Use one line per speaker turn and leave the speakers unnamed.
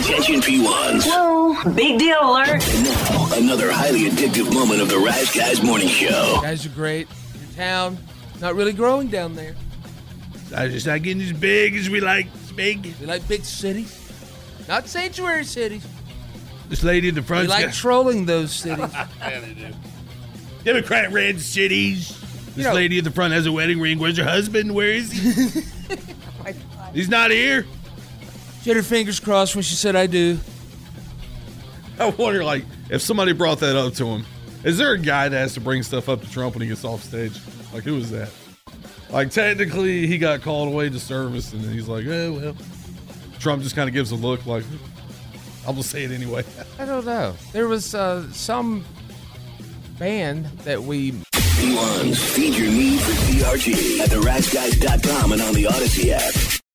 Attention P1s.
Whoa, big deal alert.
And now, another highly addictive moment of the Rise Guys Morning Show.
Guys are great. Your town, not really growing down there.
I just not getting as big as we like. It's big.
We like big cities, not sanctuary cities.
This lady in the front.
We
front.
like trolling those cities.
Democrat red cities. This
know-
lady at the front has a wedding ring. Where's her husband? Where is he? He's not here.
She had her fingers crossed when she said, "I do."
I wonder, like, if somebody brought that up to him, is there a guy that has to bring stuff up to Trump when he gets off stage? Like, who is that? Like, technically, he got called away to service, and he's like, oh, well. Trump just kind of gives a look like, I'll just say it anyway.
I don't know. There was uh, some band that we
P1s, feed your need for DRG at theriseguys.com and on the Odyssey app.